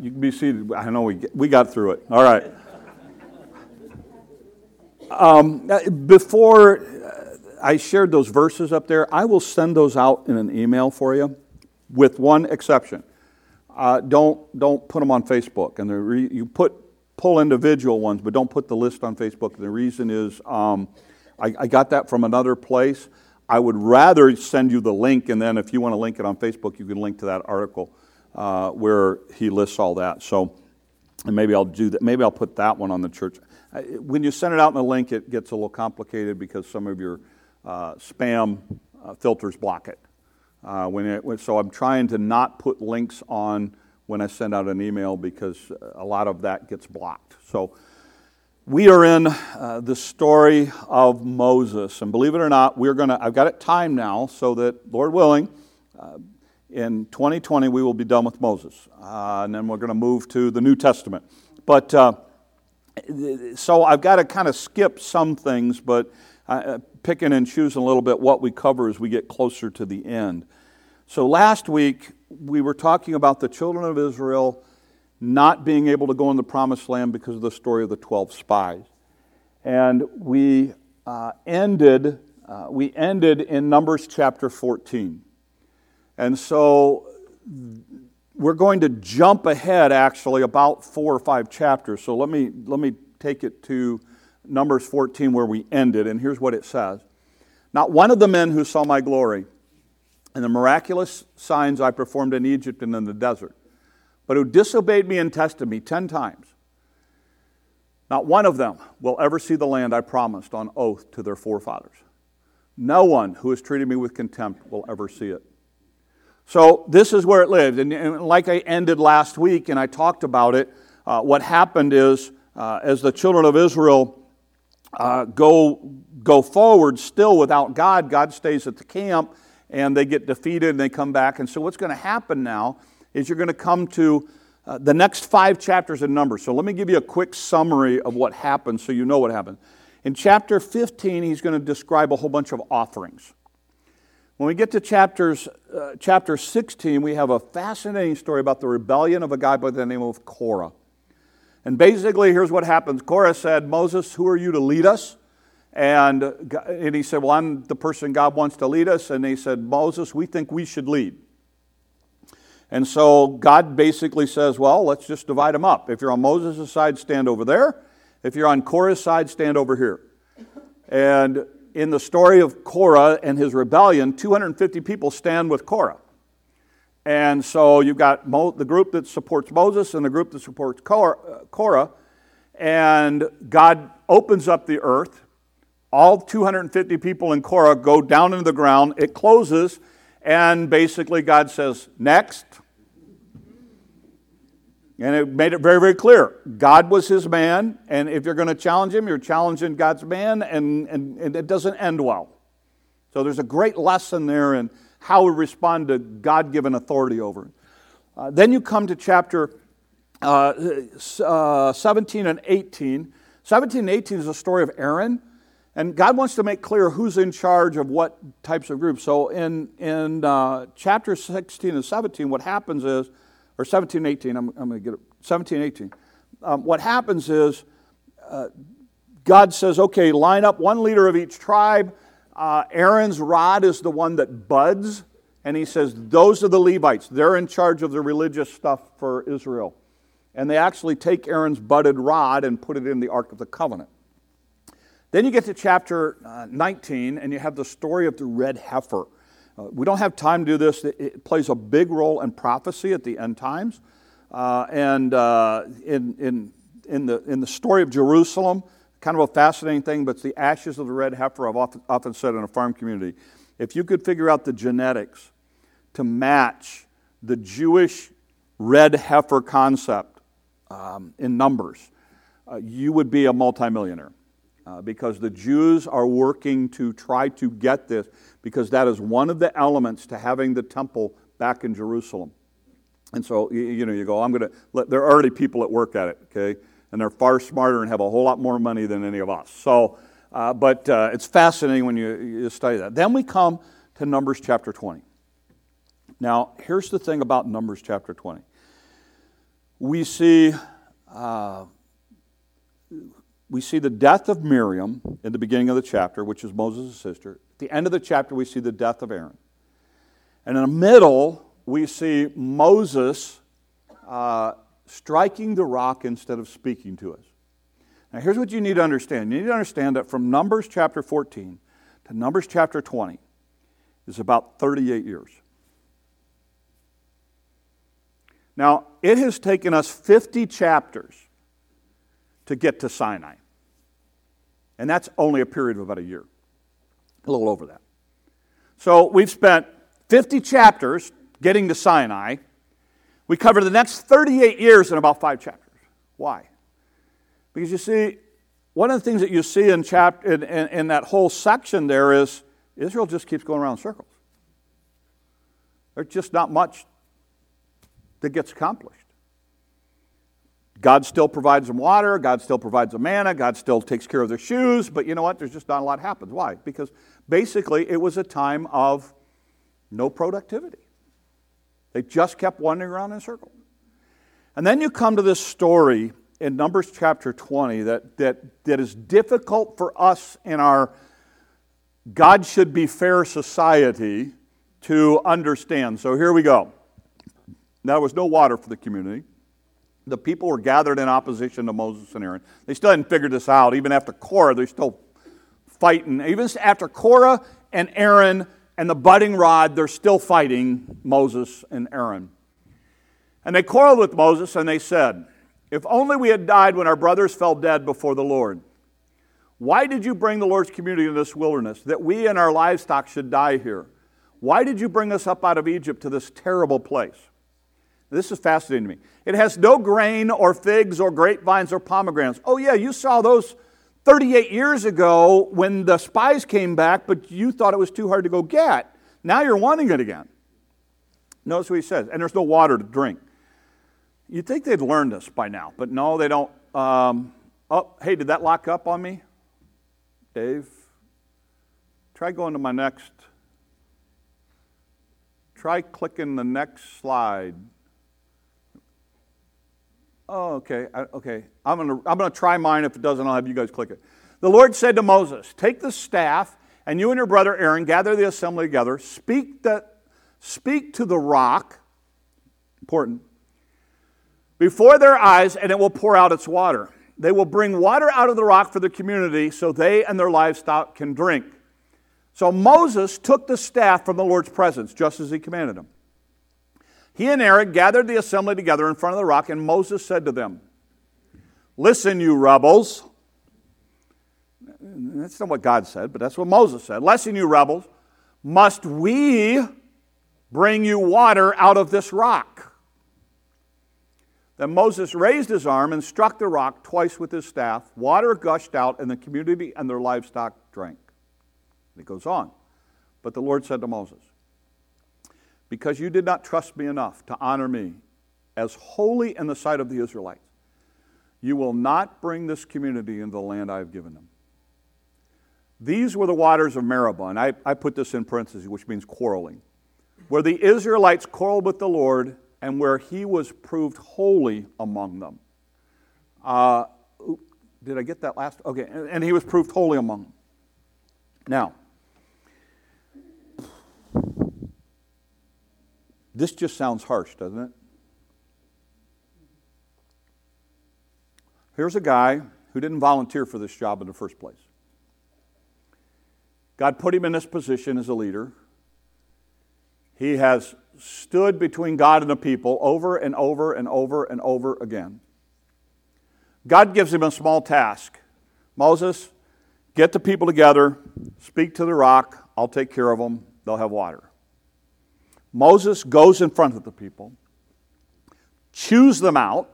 You can be seated. I know we, we got through it. All right. Um, before I shared those verses up there, I will send those out in an email for you, with one exception. Uh, don't don't put them on Facebook, and the re- you put pull individual ones, but don't put the list on Facebook. The reason is um, I, I got that from another place. I would rather send you the link, and then if you want to link it on Facebook, you can link to that article uh, where he lists all that. So, and maybe I'll do that. Maybe I'll put that one on the church. When you send it out in the link, it gets a little complicated because some of your uh, spam uh, filters block it. Uh, when it. So I'm trying to not put links on when I send out an email because a lot of that gets blocked. So we are in uh, the story of Moses, and believe it or not, we're to. I've got it timed now so that, Lord willing, uh, in 2020 we will be done with Moses, uh, and then we're going to move to the New Testament. But so I've got to kind of skip some things, but uh, picking and choosing a little bit what we cover as we get closer to the end. So last week, we were talking about the children of Israel not being able to go in the promised land because of the story of the 12 spies. And we uh, ended, uh, we ended in Numbers chapter 14. And so we're going to jump ahead actually about four or five chapters. So let me, let me take it to Numbers 14 where we ended, and here's what it says Not one of the men who saw my glory and the miraculous signs I performed in Egypt and in the desert, but who disobeyed me and tested me ten times, not one of them will ever see the land I promised on oath to their forefathers. No one who has treated me with contempt will ever see it. So this is where it lived. And, and like I ended last week and I talked about it, uh, what happened is uh, as the children of Israel uh, go, go forward still without God, God stays at the camp and they get defeated and they come back. And so what's going to happen now is you're going to come to uh, the next five chapters in Numbers. So let me give you a quick summary of what happened so you know what happened. In chapter 15, he's going to describe a whole bunch of offerings. When we get to chapters, uh, chapter 16, we have a fascinating story about the rebellion of a guy by the name of Korah. And basically, here's what happens Korah said, Moses, who are you to lead us? And, and he said, Well, I'm the person God wants to lead us. And he said, Moses, we think we should lead. And so God basically says, Well, let's just divide them up. If you're on Moses' side, stand over there. If you're on Korah's side, stand over here. And in the story of Korah and his rebellion, 250 people stand with Korah. And so you've got Mo- the group that supports Moses and the group that supports uh, Korah. And God opens up the earth. All 250 people in Korah go down into the ground. It closes. And basically, God says, Next. And it made it very, very clear. God was his man, and if you're going to challenge him, you're challenging God's man, and, and, and it doesn't end well. So there's a great lesson there in how we respond to God given authority over it. Uh, then you come to chapter uh, uh, 17 and 18. 17 and 18 is a story of Aaron, and God wants to make clear who's in charge of what types of groups. So in, in uh, chapter 16 and 17, what happens is or 17, 18, I'm, I'm going to get it, 17, 18. Um, what happens is uh, God says, okay, line up one leader of each tribe. Uh, Aaron's rod is the one that buds, and he says, those are the Levites. They're in charge of the religious stuff for Israel. And they actually take Aaron's budded rod and put it in the Ark of the Covenant. Then you get to chapter uh, 19, and you have the story of the red heifer. Uh, we don't have time to do this. It, plays a big role in prophecy at the end times. Uh, and uh, in, in, in, the, in the story of Jerusalem, kind of a fascinating thing, but it's the ashes of the red heifer, I've often, often said in a farm community. If you could figure out the genetics to match the Jewish red heifer concept um, in numbers, uh, you would be a multimillionaire. Uh, because the Jews are working to try to get this because that is one of the elements to having the temple back in Jerusalem. And so, you, you know, you go, I'm going to, there are already people that work at it, okay? And they're far smarter and have a whole lot more money than any of us. So, uh, but uh, it's fascinating when you, you study that. Then we come to Numbers chapter 20. Now, here's the thing about Numbers chapter 20. we see, uh, we see the death of Miriam in the beginning of the chapter, which is Moses' sister. At the end of the chapter, we see the death of Aaron. And in the middle, we see Moses uh, striking the rock instead of speaking to us. Now, here's what you need to understand. You need to understand that from Numbers chapter 14 to Numbers chapter 20 is about 38 years. Now, it has taken us 50 chapters to get to Sinai. And that's only a period of about a year, a little over that. So we've spent 50 chapters getting to Sinai. We cover the next 38 years in about five chapters. Why? Because you see, one of the things that you see in, in, in, in that whole section there is Israel just keeps going around circles. There's just not much that gets accomplished. God still provides them water, God still provides them manna, God still takes care of their shoes, but you know what? There's just not a lot happens. Why? Because basically it was a time of no productivity. They just kept wandering around in a circle. And then you come to this story in Numbers chapter 20 that, that, that is difficult for us in our God should be fair society to understand. So here we go. There was no water for the community. The people were gathered in opposition to Moses and Aaron. They still hadn't figured this out. Even after Korah, they're still fighting. Even after Korah and Aaron and the budding rod, they're still fighting Moses and Aaron. And they quarreled with Moses and they said, If only we had died when our brothers fell dead before the Lord. Why did you bring the Lord's community into this wilderness, that we and our livestock should die here? Why did you bring us up out of Egypt to this terrible place? This is fascinating to me. It has no grain or figs or grapevines or pomegranates. Oh, yeah, you saw those 38 years ago when the spies came back, but you thought it was too hard to go get. Now you're wanting it again. Notice what he says. And there's no water to drink. You'd think they'd learned this by now, but no, they don't. Um, oh, hey, did that lock up on me? Dave? Try going to my next. Try clicking the next slide. Oh, okay, okay. I'm to I'm to try mine. If it doesn't, I'll have you guys click it. The Lord said to Moses, Take the staff, and you and your brother Aaron gather the assembly together. Speak, the, speak to the rock, important, before their eyes, and it will pour out its water. They will bring water out of the rock for the community so they and their livestock can drink. So Moses took the staff from the Lord's presence, just as he commanded him. He and Aaron gathered the assembly together in front of the rock, and Moses said to them, Listen, you rebels. That's not what God said, but that's what Moses said. Listen, you rebels. Must we bring you water out of this rock? Then Moses raised his arm and struck the rock twice with his staff. Water gushed out, and the community and their livestock drank. It goes on. But the Lord said to Moses, because you did not trust me enough to honor me as holy in the sight of the Israelites, you will not bring this community into the land I have given them. These were the waters of Meribah, and I, I put this in parentheses, which means quarreling, where the Israelites quarreled with the Lord and where he was proved holy among them. Uh, did I get that last? Okay, and he was proved holy among them. Now, This just sounds harsh, doesn't it? Here's a guy who didn't volunteer for this job in the first place. God put him in this position as a leader. He has stood between God and the people over and over and over and over again. God gives him a small task Moses, get the people together, speak to the rock, I'll take care of them, they'll have water. Moses goes in front of the people, chews them out,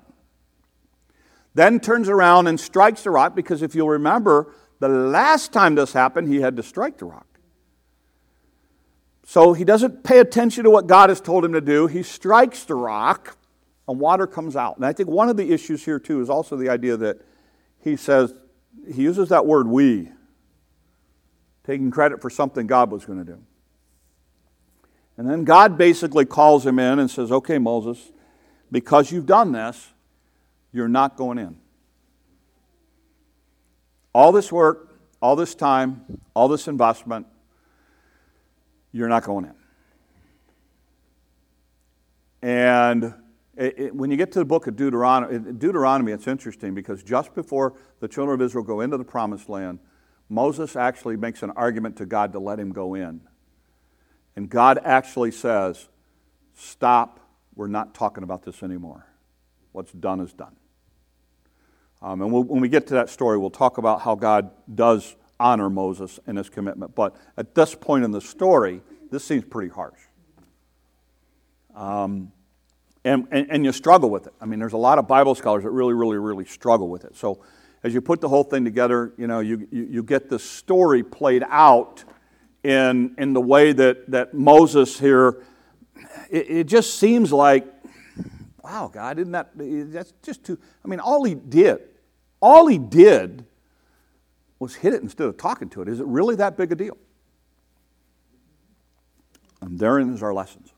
then turns around and strikes the rock because if you'll remember, the last time this happened, he had to strike the rock. So he doesn't pay attention to what God has told him to do. He strikes the rock, and water comes out. And I think one of the issues here, too, is also the idea that he says, he uses that word we, taking credit for something God was going to do. And then God basically calls him in and says, Okay, Moses, because you've done this, you're not going in. All this work, all this time, all this investment, you're not going in. And it, it, when you get to the book of Deuteronomy, Deuteronomy, it's interesting because just before the children of Israel go into the promised land, Moses actually makes an argument to God to let him go in. And God actually says, Stop, we're not talking about this anymore. What's done is done. Um, and we'll, when we get to that story, we'll talk about how God does honor Moses and his commitment. But at this point in the story, this seems pretty harsh. Um, and, and, and, you struggle with it. I mean, there's a lot of Bible scholars that really, really, really struggle with it. So as you put the whole thing together, you know, you, you, you get the story played out in, in the way that, that Moses here, it, it just seems like, wow, God, isn't that, that's just too, I mean, all he did, all he did was hit it instead of talking to it. Is it really that big a deal? And therein is our lessons.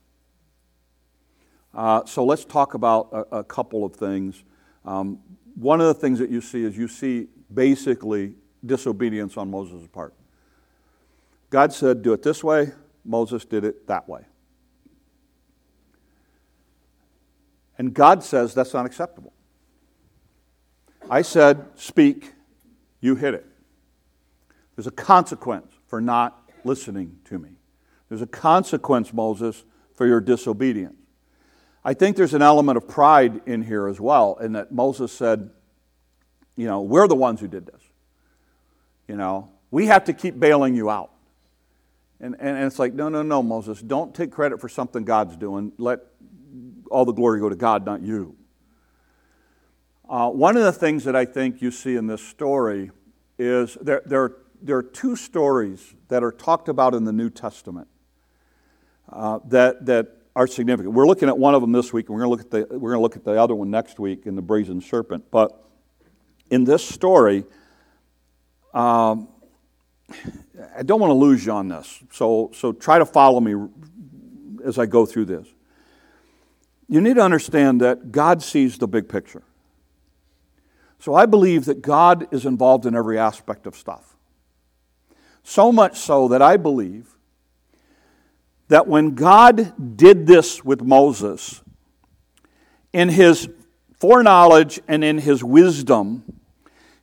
Uh, so let's talk about a, a couple of things. Um, one of the things that you see is you see basically disobedience on Moses' part. God said, Do it this way. Moses did it that way. And God says that's not acceptable. I said, Speak, you hit it. There's a consequence for not listening to me. There's a consequence, Moses, for your disobedience. I think there's an element of pride in here as well, in that Moses said, You know, we're the ones who did this. You know, we have to keep bailing you out. And, and, it's like, no, no, no, Moses, don't take credit for something God's doing. Let all the glory go to God, not you. Uh, one of the things that I think you see in this story is there, there, there are two stories that are talked about in the New Testament uh, that, that are significant. We're looking at one of them this week, and we're going to look at the, we're going to look at the other one next week in the brazen serpent. But in this story, um, I don't want to lose you on this, so, so try to follow me as I go through this. You need to understand that God sees the big picture. So I believe that God is involved in every aspect of stuff. So much so that I believe that when God did this with Moses, in his foreknowledge and in his wisdom,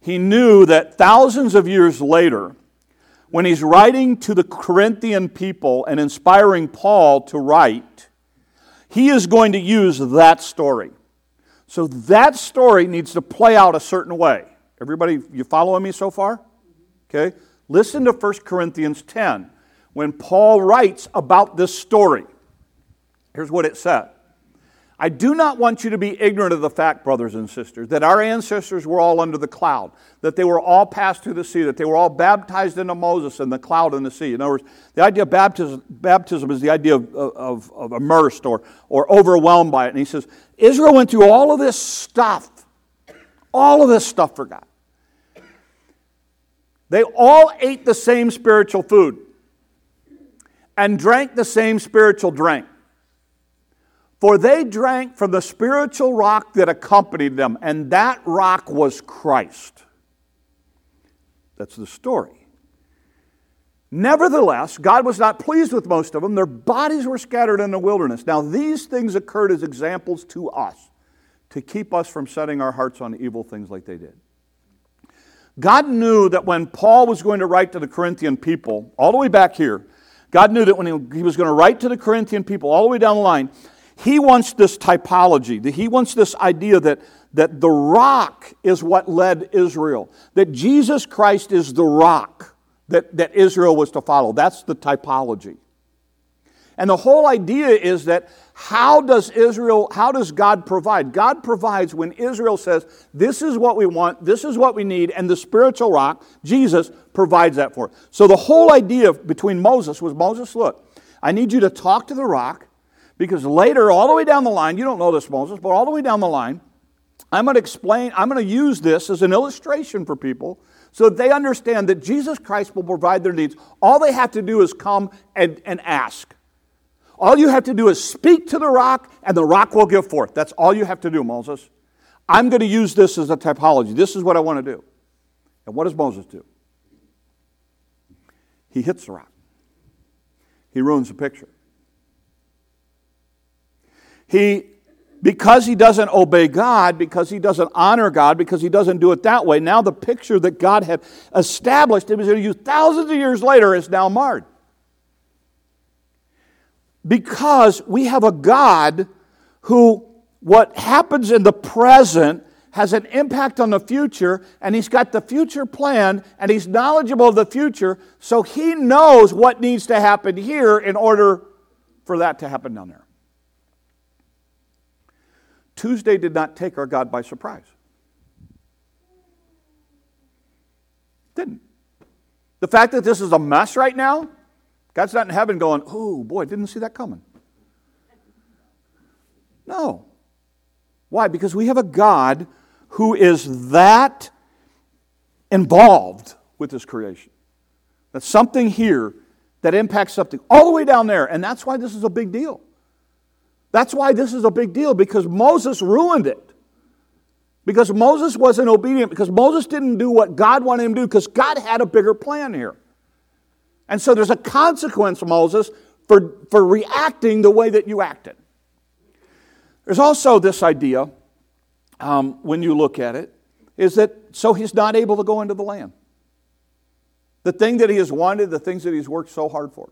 he knew that thousands of years later, when he's writing to the Corinthian people and inspiring Paul to write, he is going to use that story. So that story needs to play out a certain way. Everybody, you following me so far? Okay? Listen to 1 Corinthians 10 when Paul writes about this story. Here's what it said I do not want you to be ignorant of the fact, brothers and sisters, that our ancestors were all under the cloud, that they were all passed through the sea, that they were all baptized into Moses and the cloud and the sea. In other words, the idea of baptism, baptism is the idea of, of, of immersed or, or overwhelmed by it. And he says, Israel went through all of this stuff, all of this stuff for God. They all ate the same spiritual food and drank the same spiritual drink. For they drank from the spiritual rock that accompanied them, and that rock was Christ. That's the story. Nevertheless, God was not pleased with most of them. Their bodies were scattered in the wilderness. Now, these things occurred as examples to us to keep us from setting our hearts on evil things like they did. God knew that when Paul was going to write to the Corinthian people, all the way back here, God knew that when he, was going to write to the Corinthian people, all the way down the line, he wants this typology. He wants this idea that, that the rock is what led Israel, that Jesus Christ is the rock that, that Israel was to follow. That's the typology. And the whole idea is that how does Israel, how does God provide? God provides when Israel says, This is what we want, this is what we need, and the spiritual rock, Jesus, provides that for us. So the whole idea between Moses was Moses, look, I need you to talk to the rock because later, all the way down the line, you don't know this, Moses, but all the way down the line, I'm going to explain, I'm going to use this as an illustration for people so that they understand that Jesus Christ will provide their needs. All they have to do is come and, and ask. All you have to do is speak to the rock, and the rock will give forth. That's all you have to do, Moses. I'm going to use this as a typology. This is what I want to do. And what does Moses do? He hits the rock, he ruins the picture. He, because he doesn't obey God, because he doesn't honor God, because he doesn't do it that way, now the picture that God had established, it was going to use thousands of years later, is now marred. Because we have a God who, what happens in the present has an impact on the future, and he's got the future planned, and he's knowledgeable of the future, so he knows what needs to happen here in order for that to happen down there. Tuesday did not take our God by surprise. Didn't. The fact that this is a mess right now, God's not in heaven going, oh boy, didn't see that coming. No. Why? Because we have a God who is that involved with this creation. That's something here that impacts something all the way down there. And that's why this is a big deal. That's why this is a big deal because Moses ruined it. Because Moses wasn't obedient, because Moses didn't do what God wanted him to do, because God had a bigger plan here. And so there's a consequence, Moses, for, for reacting the way that you acted. There's also this idea, um, when you look at it, is that so he's not able to go into the land. The thing that he has wanted, the things that he's worked so hard for.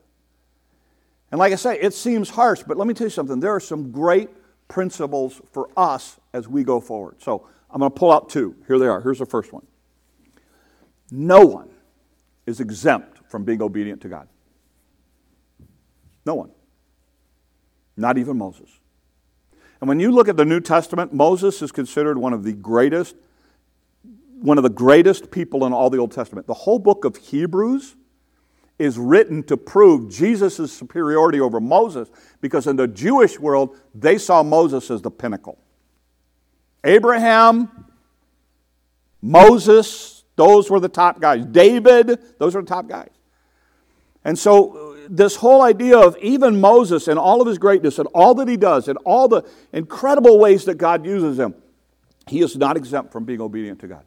And like I say, it seems harsh, but let me tell you something. There are some great principles for us as we go forward. So I'm going to pull out two. Here they are. Here's the first one No one is exempt from being obedient to God. No one. Not even Moses. And when you look at the New Testament, Moses is considered one of the greatest one of the greatest people in all the Old Testament. The whole book of Hebrews is written to prove Jesus' superiority over Moses because in the Jewish world, they saw Moses as the pinnacle. Abraham, Moses, those were the top guys. David, those were the top guys. And so, uh, this whole idea of even Moses and all of his greatness and all that he does and all the incredible ways that God uses him, he is not exempt from being obedient to God.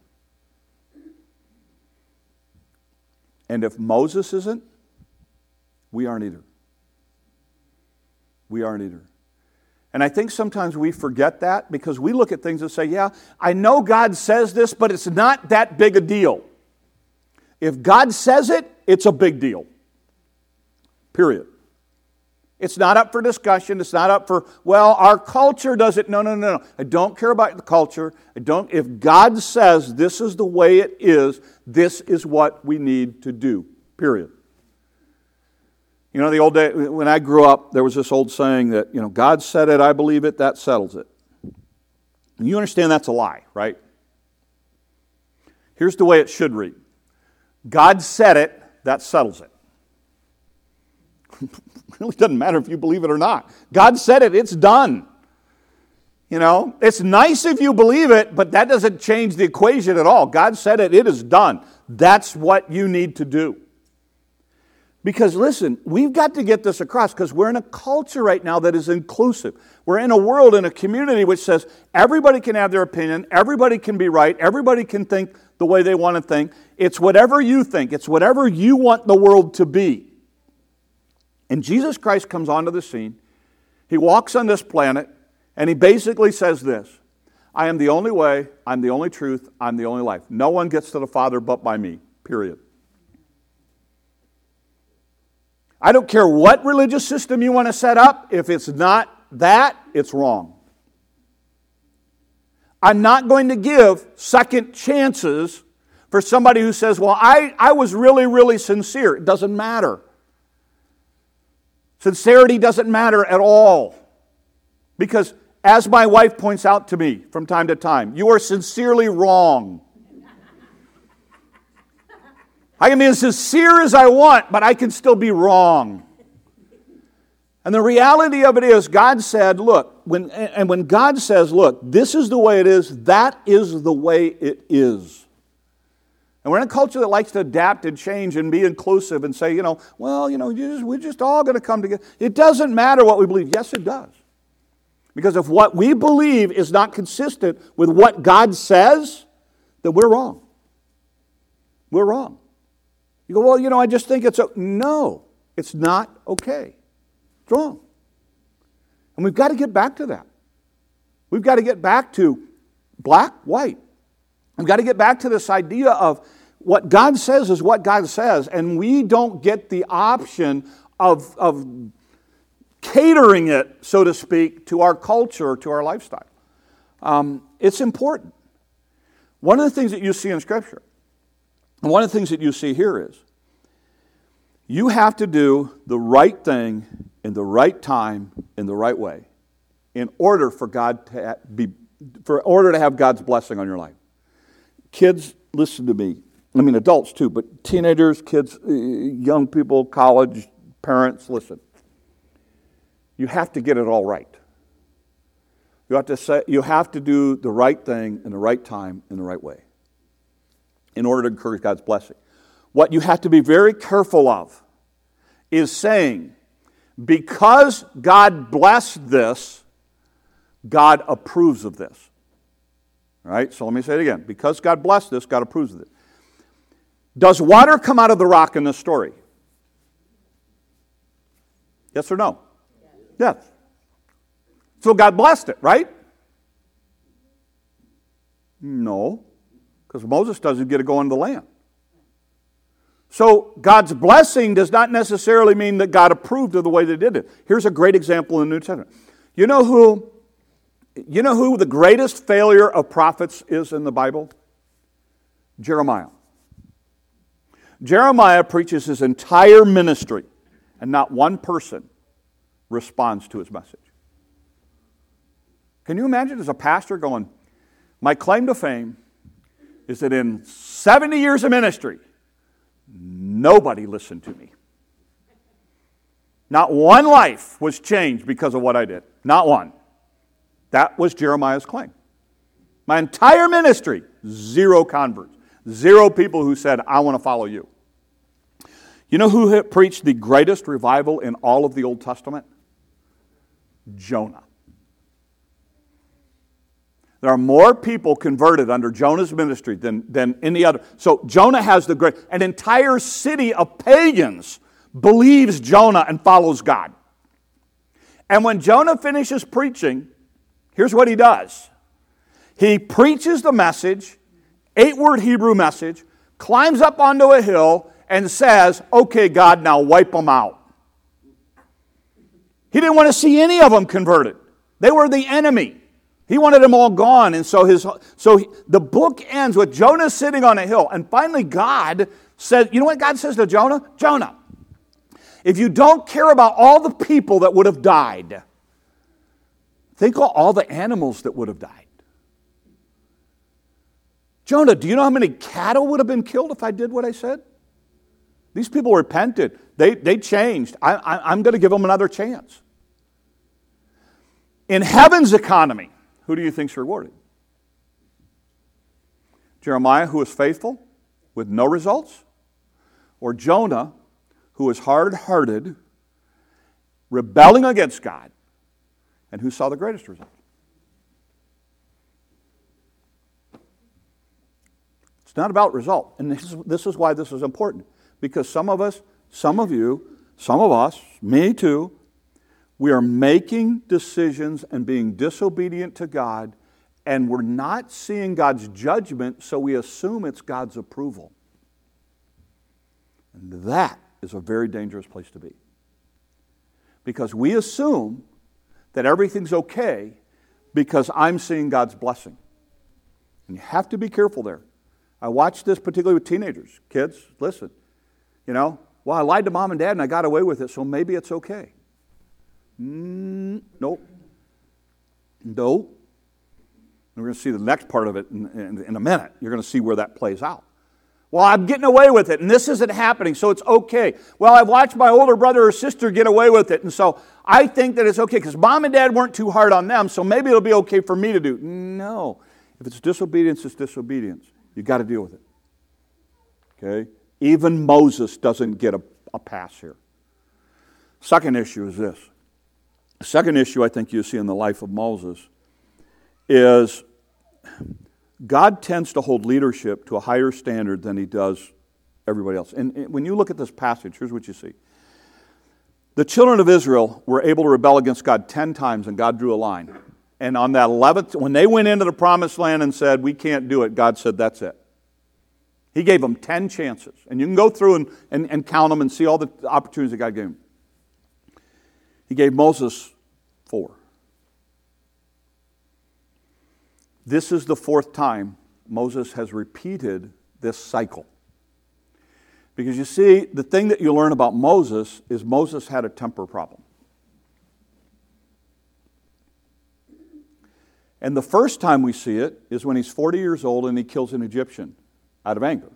And if Moses isn't, we aren't either. We aren't either. And I think sometimes we forget that because we look at things and say, yeah, I know God says this, but it's not that big a deal. If God says it, it's a big deal. Period. It's not up for discussion. It's not up for, well, our culture does it. No, no, no, no. I don't care about the culture. I don't, if God says this is the way it is, this is what we need to do. Period. You know, the old day, when I grew up, there was this old saying that, you know, God said it, I believe it, that settles it. And you understand that's a lie, right? Here's the way it should read God said it, that settles it. Really doesn't matter if you believe it or not. God said it, it's done. You know, it's nice if you believe it, but that doesn't change the equation at all. God said it, it is done. That's what you need to do. Because listen, we've got to get this across because we're in a culture right now that is inclusive. We're in a world, in a community which says everybody can have their opinion, everybody can be right, everybody can think the way they want to think. It's whatever you think, it's whatever you want the world to be. And Jesus Christ comes onto the scene. He walks on this planet, and he basically says this I am the only way, I'm the only truth, I'm the only life. No one gets to the Father but by me, period. I don't care what religious system you want to set up, if it's not that, it's wrong. I'm not going to give second chances for somebody who says, Well, I, I was really, really sincere. It doesn't matter. Sincerity doesn't matter at all. Because, as my wife points out to me from time to time, you are sincerely wrong. I can be as sincere as I want, but I can still be wrong. And the reality of it is, God said, look, when, and when God says, look, this is the way it is, that is the way it is. And we're in a culture that likes to adapt and change and be inclusive and say, you know, well, you know, we're just all going to come together. It doesn't matter what we believe. Yes, it does. Because if what we believe is not consistent with what God says, then we're wrong. We're wrong. You go, well, you know, I just think it's a. No, it's not okay. It's wrong. And we've got to get back to that. We've got to get back to black, white. We've got to get back to this idea of what God says is what God says, and we don't get the option of, of catering it, so to speak, to our culture, to our lifestyle. Um, it's important. One of the things that you see in Scripture, and one of the things that you see here is you have to do the right thing in the right time, in the right way, in order for God to be, for order to have God's blessing on your life. Kids, listen to me. I mean, adults too, but teenagers, kids, uh, young people, college, parents, listen. You have to get it all right. You have to, say, you have to do the right thing in the right time in the right way in order to encourage God's blessing. What you have to be very careful of is saying, because God blessed this, God approves of this. All right, so let me say it again. Because God blessed this, God approves of it. Does water come out of the rock in this story? Yes or no? Yes. So God blessed it, right? No, because Moses doesn't get to go into the land. So God's blessing does not necessarily mean that God approved of the way they did it. Here's a great example in the New Testament. You know who you know who the greatest failure of prophets is in the Bible? Jeremiah. Jeremiah preaches his entire ministry, and not one person responds to his message. Can you imagine as a pastor going, My claim to fame is that in 70 years of ministry, nobody listened to me. Not one life was changed because of what I did. Not one. That was Jeremiah's claim. My entire ministry, zero converts, zero people who said, I want to follow you. You know who preached the greatest revival in all of the Old Testament? Jonah. There are more people converted under Jonah's ministry than, than any other. So Jonah has the great, an entire city of pagans believes Jonah and follows God. And when Jonah finishes preaching, here's what he does he preaches the message, eight word Hebrew message, climbs up onto a hill, and says, Okay, God, now wipe them out. He didn't want to see any of them converted, they were the enemy. He wanted them all gone. And so, his, so he, the book ends with Jonah sitting on a hill. And finally, God says, You know what God says to Jonah? Jonah, if you don't care about all the people that would have died, think of all the animals that would have died. Jonah, do you know how many cattle would have been killed if I did what I said? These people repented. They, they changed. I, I, I'm going to give them another chance. In heaven's economy, who do you think's rewarded? Jeremiah, who was faithful with no results? Or Jonah, who was hard hearted, rebelling against God, and who saw the greatest result? It's not about result. And this is, this is why this is important. Because some of us, some of you, some of us, me too, we are making decisions and being disobedient to God, and we're not seeing God's judgment, so we assume it's God's approval. And that is a very dangerous place to be. Because we assume that everything's okay because I'm seeing God's blessing. And you have to be careful there. I watch this particularly with teenagers. Kids, listen. You know, well, I lied to mom and dad and I got away with it, so maybe it's okay. Mm, nope. No. we're going to see the next part of it in, in, in a minute. You're going to see where that plays out. Well, I'm getting away with it, and this isn't happening, so it's okay. Well, I've watched my older brother or sister get away with it, and so I think that it's okay because mom and dad weren't too hard on them, so maybe it'll be okay for me to do. No. If it's disobedience, it's disobedience. You've got to deal with it. Okay? Even Moses doesn't get a, a pass here. Second issue is this The second issue I think you see in the life of Moses is God tends to hold leadership to a higher standard than he does everybody else. And when you look at this passage, here's what you see. The children of Israel were able to rebel against God 10 times, and God drew a line. And on that 11th, when they went into the promised land and said, We can't do it, God said, That's it. He gave them 10 chances. And you can go through and, and, and count them and see all the opportunities that God gave him. He gave Moses four. This is the fourth time Moses has repeated this cycle. Because you see, the thing that you learn about Moses is Moses had a temper problem. And the first time we see it is when he's 40 years old and he kills an Egyptian out of anger.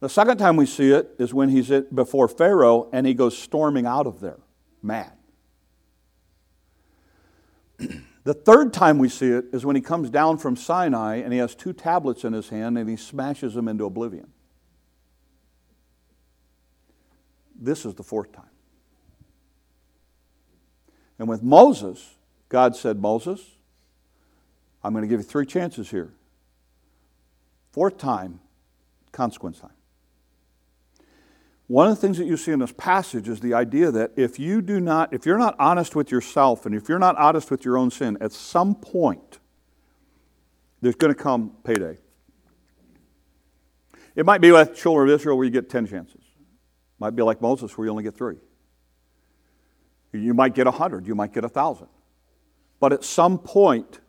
The second time we see it is when he's before Pharaoh and he goes storming out of there, mad. The third time we see it is when he comes down from Sinai and he has two tablets in his hand and he smashes them into oblivion. This is the fourth time. And with Moses, God said, Moses, I'm going to give you three chances here. Fourth time, consequence time. One of the things that you see in this passage is the idea that if you do not, if you're not honest with yourself and if you're not honest with your own sin, at some point, there's going to come payday. It might be like the children of Israel where you get 10 chances. It might be like Moses where you only get three. You might get a 100, you might get a 1,000. But at some point,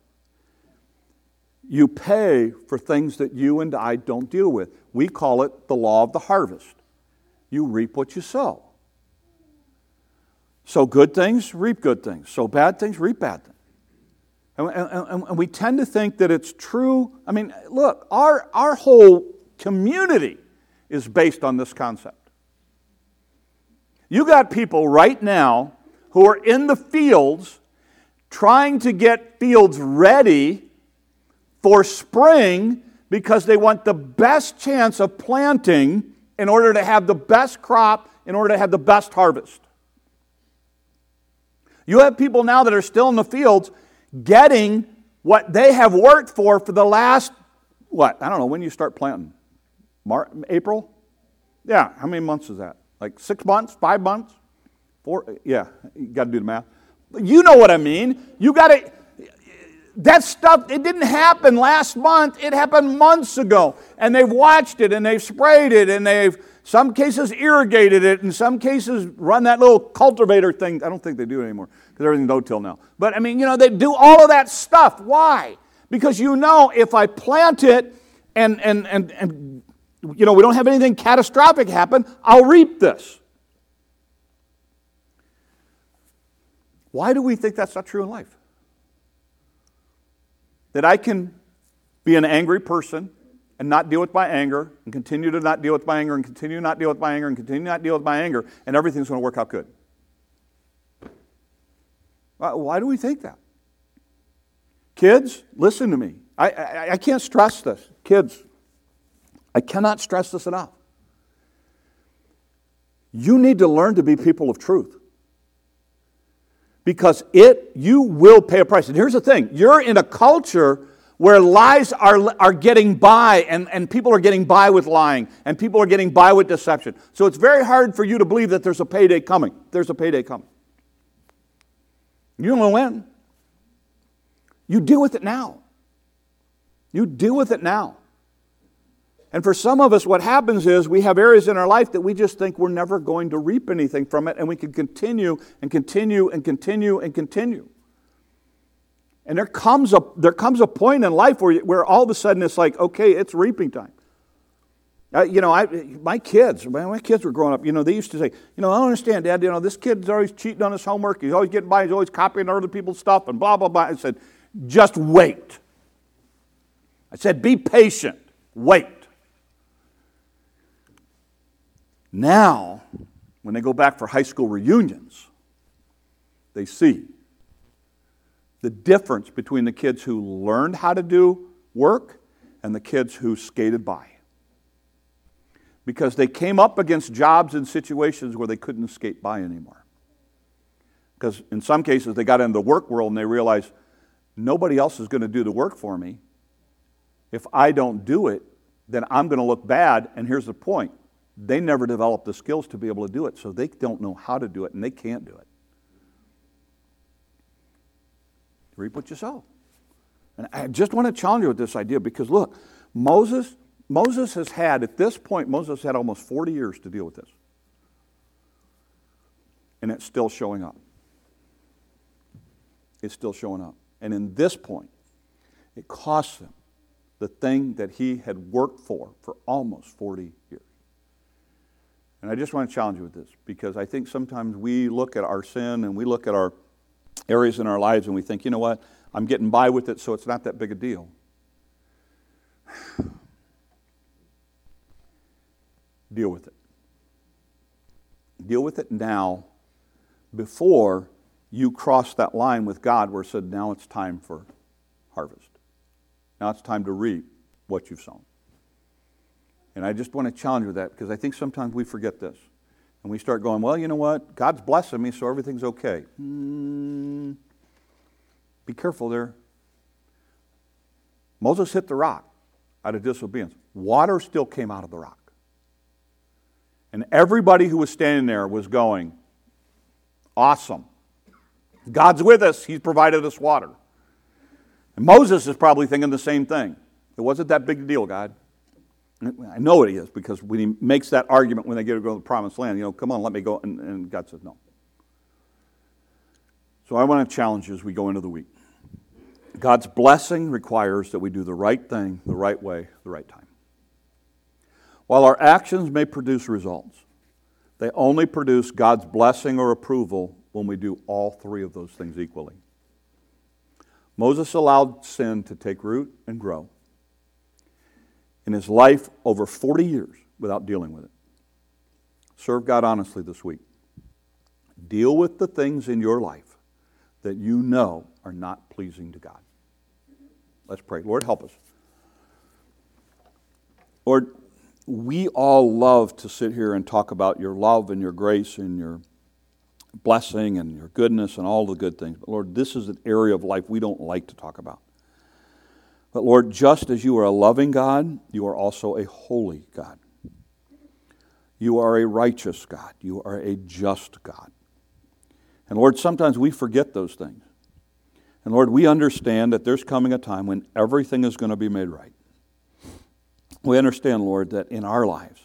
you pay for things that you and I don't deal with. We call it the law of the harvest you reap what you sow. So good things, reap good things. So bad things, reap bad things. And, and, and, we tend to think that it's true. I mean, look, our, our whole community is based on this concept. You got people right now who are in the fields trying to get fields ready for spring because they want the best chance of planting in order to have the best crop, in order to have the best harvest. You have people now that are still in the fields getting what they have worked for for the last, what? I don't know, when you start planting? April? Yeah, how many months is that? Like six months, five months? Four? Yeah, you got to do the math. You know what I mean. You got to, that stuff, it didn't happen last month. It happened months ago. And they've watched it and they've sprayed it and they've, some cases, irrigated it. In some cases, run that little cultivator thing. I don't think they do it anymore because everything's no-till now. But I mean, you know, they do all of that stuff. Why? Because you know if I plant it and, and, and, and you know, we don't have anything catastrophic happen, I'll reap this. Why do we think that's not true in life? that I can be an angry person and not deal with my anger and continue to not deal with my anger and continue to not deal with my anger and continue to not deal with my anger and everything's going to work out good. Why do we think that? Kids, listen to me. I, I, I can't stress this. Kids, I cannot stress this enough. You need to learn to be people of truth because it you will pay a price. And here's the thing you're in a culture where lies are, are getting by and, and people are getting by with lying and people are getting by with deception. So it's very hard for you to believe that there's a payday coming. There's a payday coming. You don't know when. You deal with it now. You deal with it now. And for some of us, what happens is we have areas in our life that we just think we're never going to reap anything from it, and we can continue and continue and continue and continue. And there comes a, there comes a point in life where, where all of a sudden it's like, okay, it's reaping time. Uh, you know, I, my kids, when my kids were growing up, you know, they used to say, you know, I don't understand, Dad, you know, this kid's always cheating on his homework. He's always getting by, he's always copying other people's stuff and blah, blah, blah. I said, just wait. I said, be patient. Wait. Now, when they go back for high school reunions, they see the difference between the kids who learned how to do work and the kids who skated by. Because they came up against jobs and situations where they couldn't skate by anymore. Because in some cases, they got into the work world and they realized nobody else is going to do the work for me. If I don't do it, then I'm going to look bad. And here's the point they never developed the skills to be able to do it, so they don't know how to do it and they can't do it. Reap what you sow. And I just want to challenge you with this idea because look, Moses, Moses has had, at this point, Moses had almost 40 years to deal with this. And it's still showing up. It's still showing up. And in this point, it costs him the thing that he had worked for for almost 40 years. And I just want to challenge you with this because I think sometimes we look at our sin and we look at our areas in our lives and we think, you know what, I'm getting by with it, so it's not that big a deal. Deal with it. Deal with it now before you cross that line with God where it said, now it's time for harvest. Now it's time to reap what you've sown. And I just want to challenge you with that because I think sometimes we forget this. And we start going, well, you know what? God's blessing me, so everything's okay. Mm, be careful there. Moses hit the rock out of disobedience. Water still came out of the rock. And everybody who was standing there was going, awesome. God's with us. He's provided us water. And Moses is probably thinking the same thing. It wasn't that big a deal, God. I know it is because when he makes that argument when they get to go to the promised land, you know, come on, let me go. And, and God says, no. So I want to challenge you as we go into the week. God's blessing requires that we do the right thing, the right way, the right time. While our actions may produce results, they only produce God's blessing or approval when we do all three of those things equally. Moses allowed sin to take root and grow in his life over 40 years without dealing with it. Serve God honestly this week. Deal with the things in your life that you know are not pleasing to God. Let's pray. Lord, help us. Lord, we all love to sit here and talk about your love and your grace and your blessing and your goodness and all the good things. But Lord, this is an area of life we don't like to talk about. But Lord, just as you are a loving God, you are also a holy God. You are a righteous God. You are a just God. And Lord, sometimes we forget those things. And Lord, we understand that there's coming a time when everything is going to be made right. We understand, Lord, that in our lives,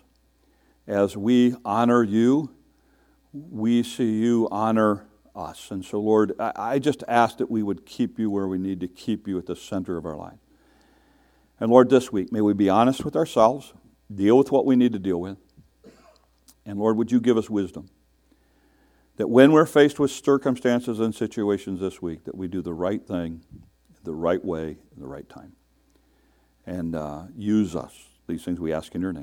as we honor you, we see you honor us. And so, Lord, I just ask that we would keep you where we need to keep you at the center of our life. And Lord, this week, may we be honest with ourselves, deal with what we need to deal with. And Lord, would you give us wisdom? That when we're faced with circumstances and situations this week, that we do the right thing, the right way, the right time. And uh, use us. These things we ask in your name.